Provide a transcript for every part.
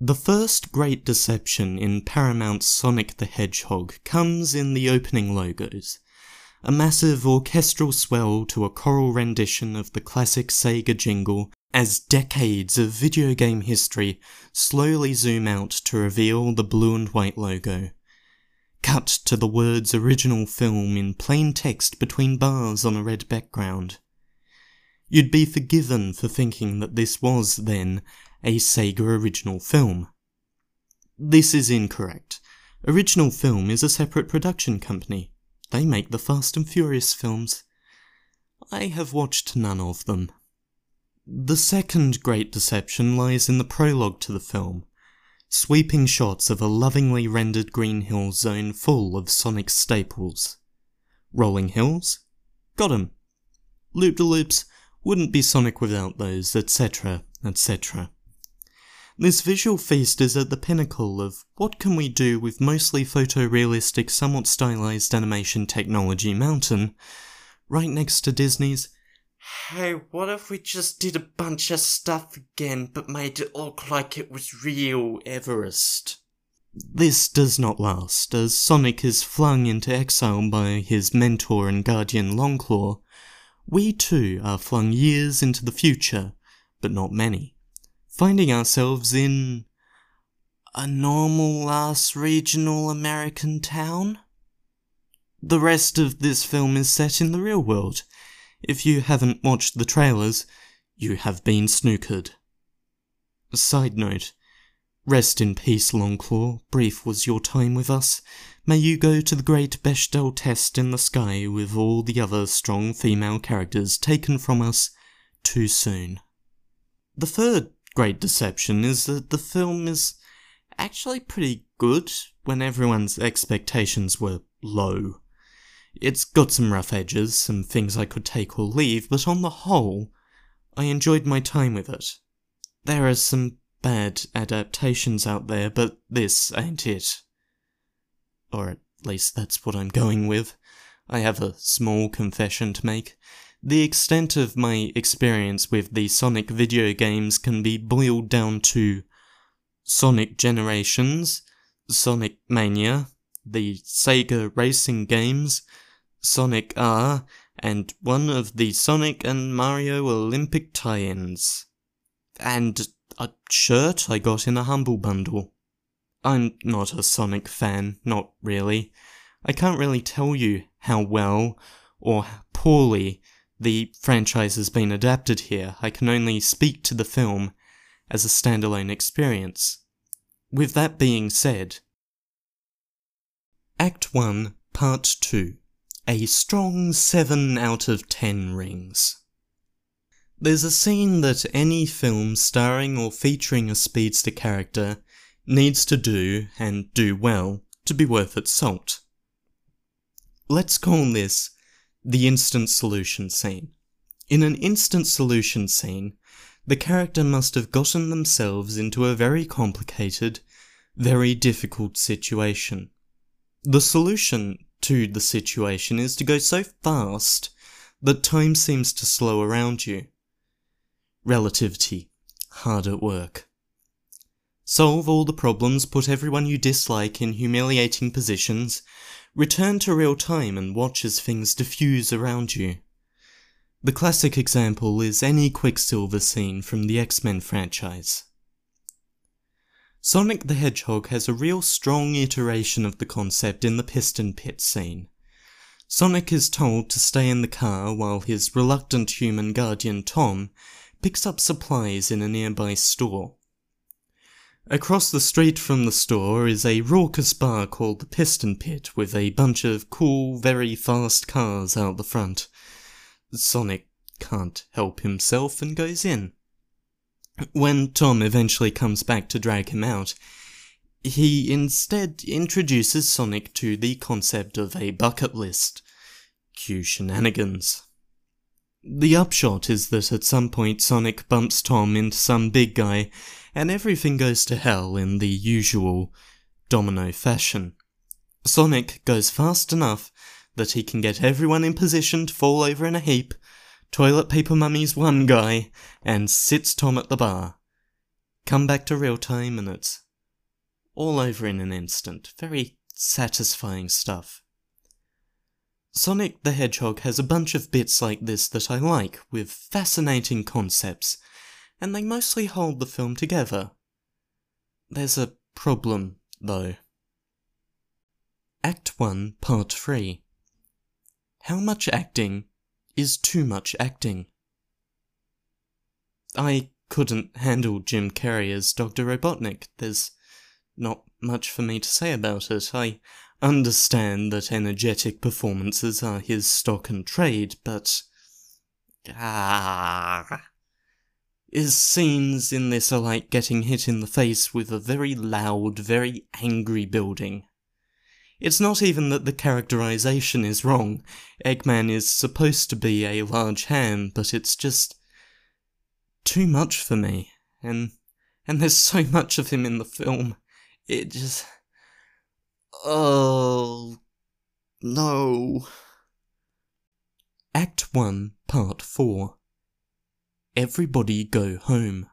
The first great deception in Paramount's Sonic the Hedgehog comes in the opening logos. A massive orchestral swell to a choral rendition of the classic Sega jingle as decades of video game history slowly zoom out to reveal the blue and white logo. Cut to the words original film in plain text between bars on a red background. You'd be forgiven for thinking that this was, then, a Sega original film. This is incorrect. Original Film is a separate production company. They make the Fast and Furious films. I have watched none of them. The second great deception lies in the prologue to the film. Sweeping shots of a lovingly rendered Green Hill zone full of Sonic staples. Rolling hills? Got 'em. Loop de loops wouldn't be Sonic without those, etc., etc. This visual feast is at the pinnacle of what can we do with mostly photorealistic, somewhat stylized animation technology mountain, right next to Disney's Hey, what if we just did a bunch of stuff again but made it look like it was real Everest? This does not last, as Sonic is flung into exile by his mentor and guardian Longclaw. We too are flung years into the future, but not many, finding ourselves in a normal ass regional American town? The rest of this film is set in the real world. If you haven't watched the trailers, you have been snookered. Side note, rest in peace, Longclaw. Brief was your time with us. May you go to the great Bechdel test in the sky with all the other strong female characters taken from us too soon. The third great deception is that the film is actually pretty good when everyone's expectations were low. It's got some rough edges, some things I could take or leave, but on the whole, I enjoyed my time with it. There are some bad adaptations out there, but this ain't it. Or at least that's what I'm going with. I have a small confession to make. The extent of my experience with the Sonic video games can be boiled down to Sonic Generations, Sonic Mania, the Sega racing games, Sonic R, and one of the Sonic and Mario Olympic tie-ins. And a shirt I got in a Humble Bundle. I'm not a Sonic fan, not really. I can't really tell you how well or poorly the franchise has been adapted here. I can only speak to the film as a standalone experience. With that being said, Act 1, Part 2 A strong 7 out of 10 rings. There's a scene that any film starring or featuring a speedster character needs to do, and do well, to be worth its salt. Let's call this the instant solution scene. In an instant solution scene, the character must have gotten themselves into a very complicated, very difficult situation. The solution to the situation is to go so fast that time seems to slow around you. Relativity, hard at work. Solve all the problems, put everyone you dislike in humiliating positions, return to real time and watch as things diffuse around you. The classic example is any Quicksilver scene from the X-Men franchise. Sonic the Hedgehog has a real strong iteration of the concept in the Piston Pit scene. Sonic is told to stay in the car while his reluctant human guardian Tom picks up supplies in a nearby store. Across the street from the store is a raucous bar called the Piston Pit with a bunch of cool, very fast cars out the front. Sonic can't help himself and goes in. When Tom eventually comes back to drag him out, He instead introduces Sonic to the concept of a bucket list. Cue shenanigans. The upshot is that at some point Sonic bumps Tom into some big guy, and everything goes to hell in the usual domino fashion. Sonic goes fast enough that he can get everyone in position to fall over in a heap, toilet paper mummies one guy, and sits Tom at the bar. Come back to real time and it's all over in an instant. Very satisfying stuff. Sonic the Hedgehog has a bunch of bits like this that I like, with fascinating concepts, and they mostly hold the film together. There's a problem, though. Act 1, Part 3 How much acting is too much acting? I couldn't handle Jim Carrey as Dr. Robotnik. There's not much for me to say about it. I understand that energetic performances are his stock and trade, but. Ah. His scenes in this are like getting hit in the face with a very loud, very angry building. It's not even that the characterization is wrong. Eggman is supposed to be a large hand, but it's just too much for me. And and there's so much of him in the film. It just Oh, no. Act 1, Part 4 Everybody Go Home.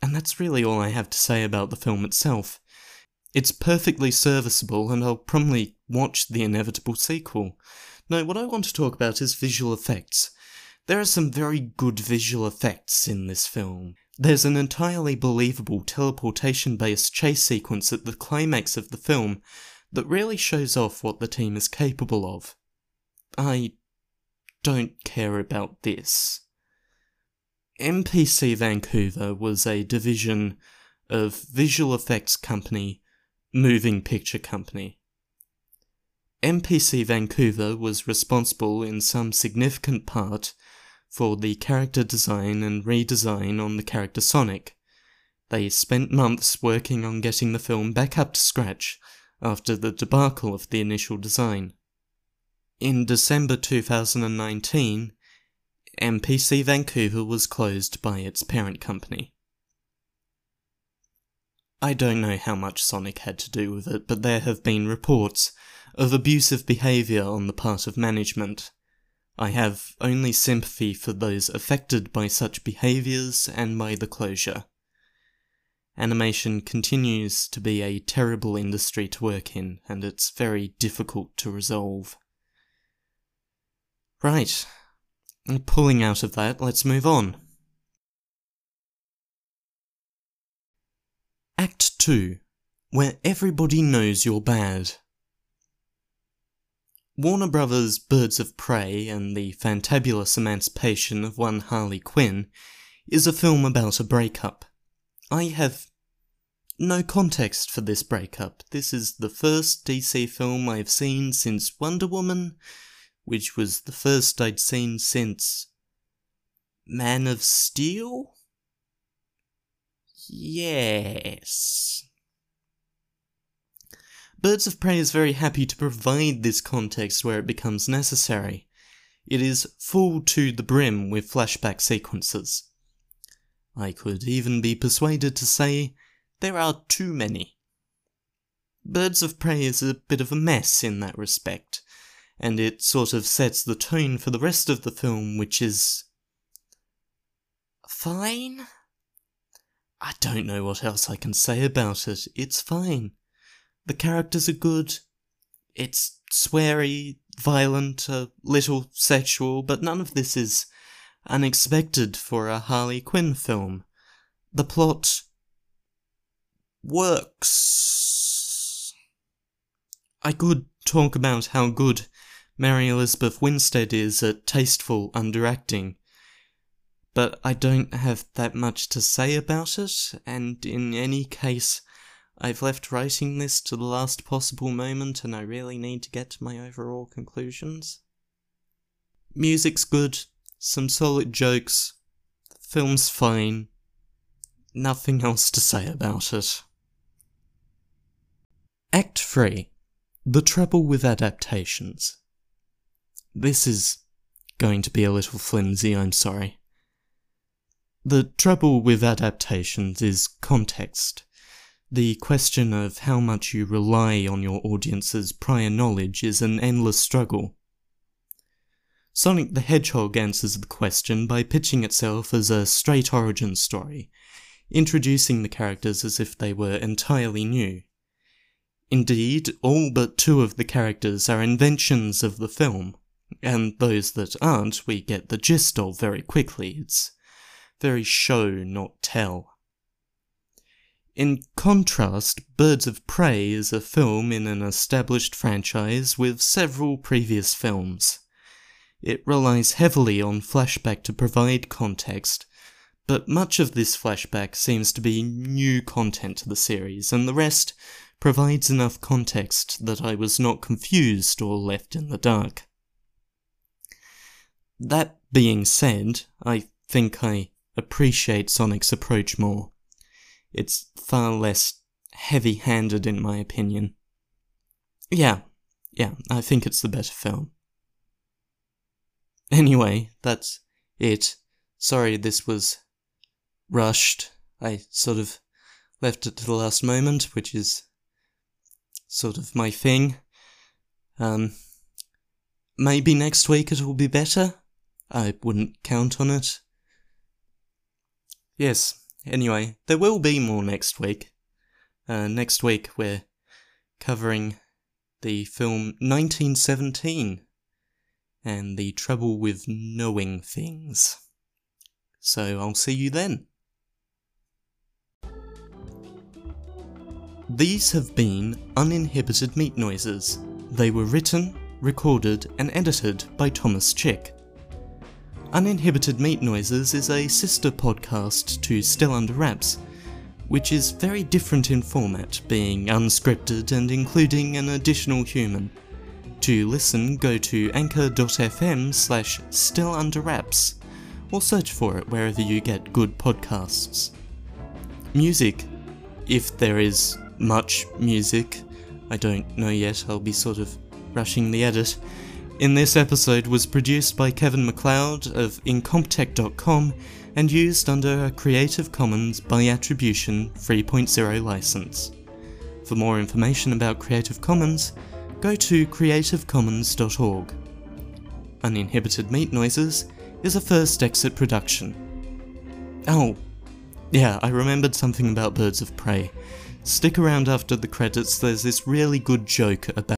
And that's really all I have to say about the film itself. It's perfectly serviceable, and I'll probably watch the inevitable sequel. No, what I want to talk about is visual effects. There are some very good visual effects in this film. There's an entirely believable teleportation based chase sequence at the climax of the film that really shows off what the team is capable of. I don't care about this. MPC Vancouver was a division of visual effects company Moving Picture Company. MPC Vancouver was responsible in some significant part for the character design and redesign on the character Sonic. They spent months working on getting the film back up to scratch after the debacle of the initial design. In December 2019, MPC Vancouver was closed by its parent company. I don't know how much Sonic had to do with it, but there have been reports of abusive behaviour on the part of management I have only sympathy for those affected by such behaviours and by the closure. Animation continues to be a terrible industry to work in, and it's very difficult to resolve. Right, pulling out of that, let's move on. Act 2, where everybody knows you're bad. Warner Brothers' Birds of Prey and the fantabulous emancipation of one Harley Quinn is a film about a breakup. I have no context for this breakup. This is the first DC film I've seen since Wonder Woman, which was the first I'd seen since Man of Steel? Yes. Birds of Prey is very happy to provide this context where it becomes necessary. It is full to the brim with flashback sequences. I could even be persuaded to say there are too many. Birds of Prey is a bit of a mess in that respect, and it sort of sets the tone for the rest of the film, which is. fine? I don't know what else I can say about it. It's fine. The characters are good. It's sweary, violent, a little sexual, but none of this is unexpected for a Harley Quinn film. The plot works. I could talk about how good Mary Elizabeth Winstead is at tasteful underacting, but I don't have that much to say about it, and in any case, I've left writing this to the last possible moment and I really need to get to my overall conclusions. Music's good, some solid jokes, the film's fine, nothing else to say about it. Act 3 The Trouble with Adaptations. This is going to be a little flimsy, I'm sorry. The trouble with adaptations is context. The question of how much you rely on your audience's prior knowledge is an endless struggle. Sonic the Hedgehog answers the question by pitching itself as a straight origin story, introducing the characters as if they were entirely new. Indeed, all but two of the characters are inventions of the film, and those that aren't we get the gist of very quickly. It's very show, not tell. In contrast, Birds of Prey is a film in an established franchise with several previous films. It relies heavily on flashback to provide context, but much of this flashback seems to be new content to the series, and the rest provides enough context that I was not confused or left in the dark. That being said, I think I appreciate Sonic's approach more. It's far less heavy handed, in my opinion. Yeah, yeah, I think it's the better film. Anyway, that's it. Sorry this was rushed. I sort of left it to the last moment, which is sort of my thing. Um, maybe next week it will be better. I wouldn't count on it. Yes, anyway, there will be more next week. Uh, next week we're covering the film 1917 and the trouble with knowing things. So I'll see you then. These have been uninhibited meat noises. They were written, recorded, and edited by Thomas Chick. Uninhibited Meat Noises is a sister podcast to Still Under Wraps, which is very different in format, being unscripted and including an additional human. To listen, go to anchor.fm slash stillunderwraps, or search for it wherever you get good podcasts. Music, if there is much music, I don't know yet, I'll be sort of rushing the edit, in this episode was produced by Kevin MacLeod of Incompetech.com and used under a Creative Commons by Attribution 3.0 license. For more information about Creative Commons, go to creativecommons.org. Uninhibited Meat Noises is a first exit production. Oh, yeah, I remembered something about Birds of Prey. Stick around after the credits, there's this really good joke about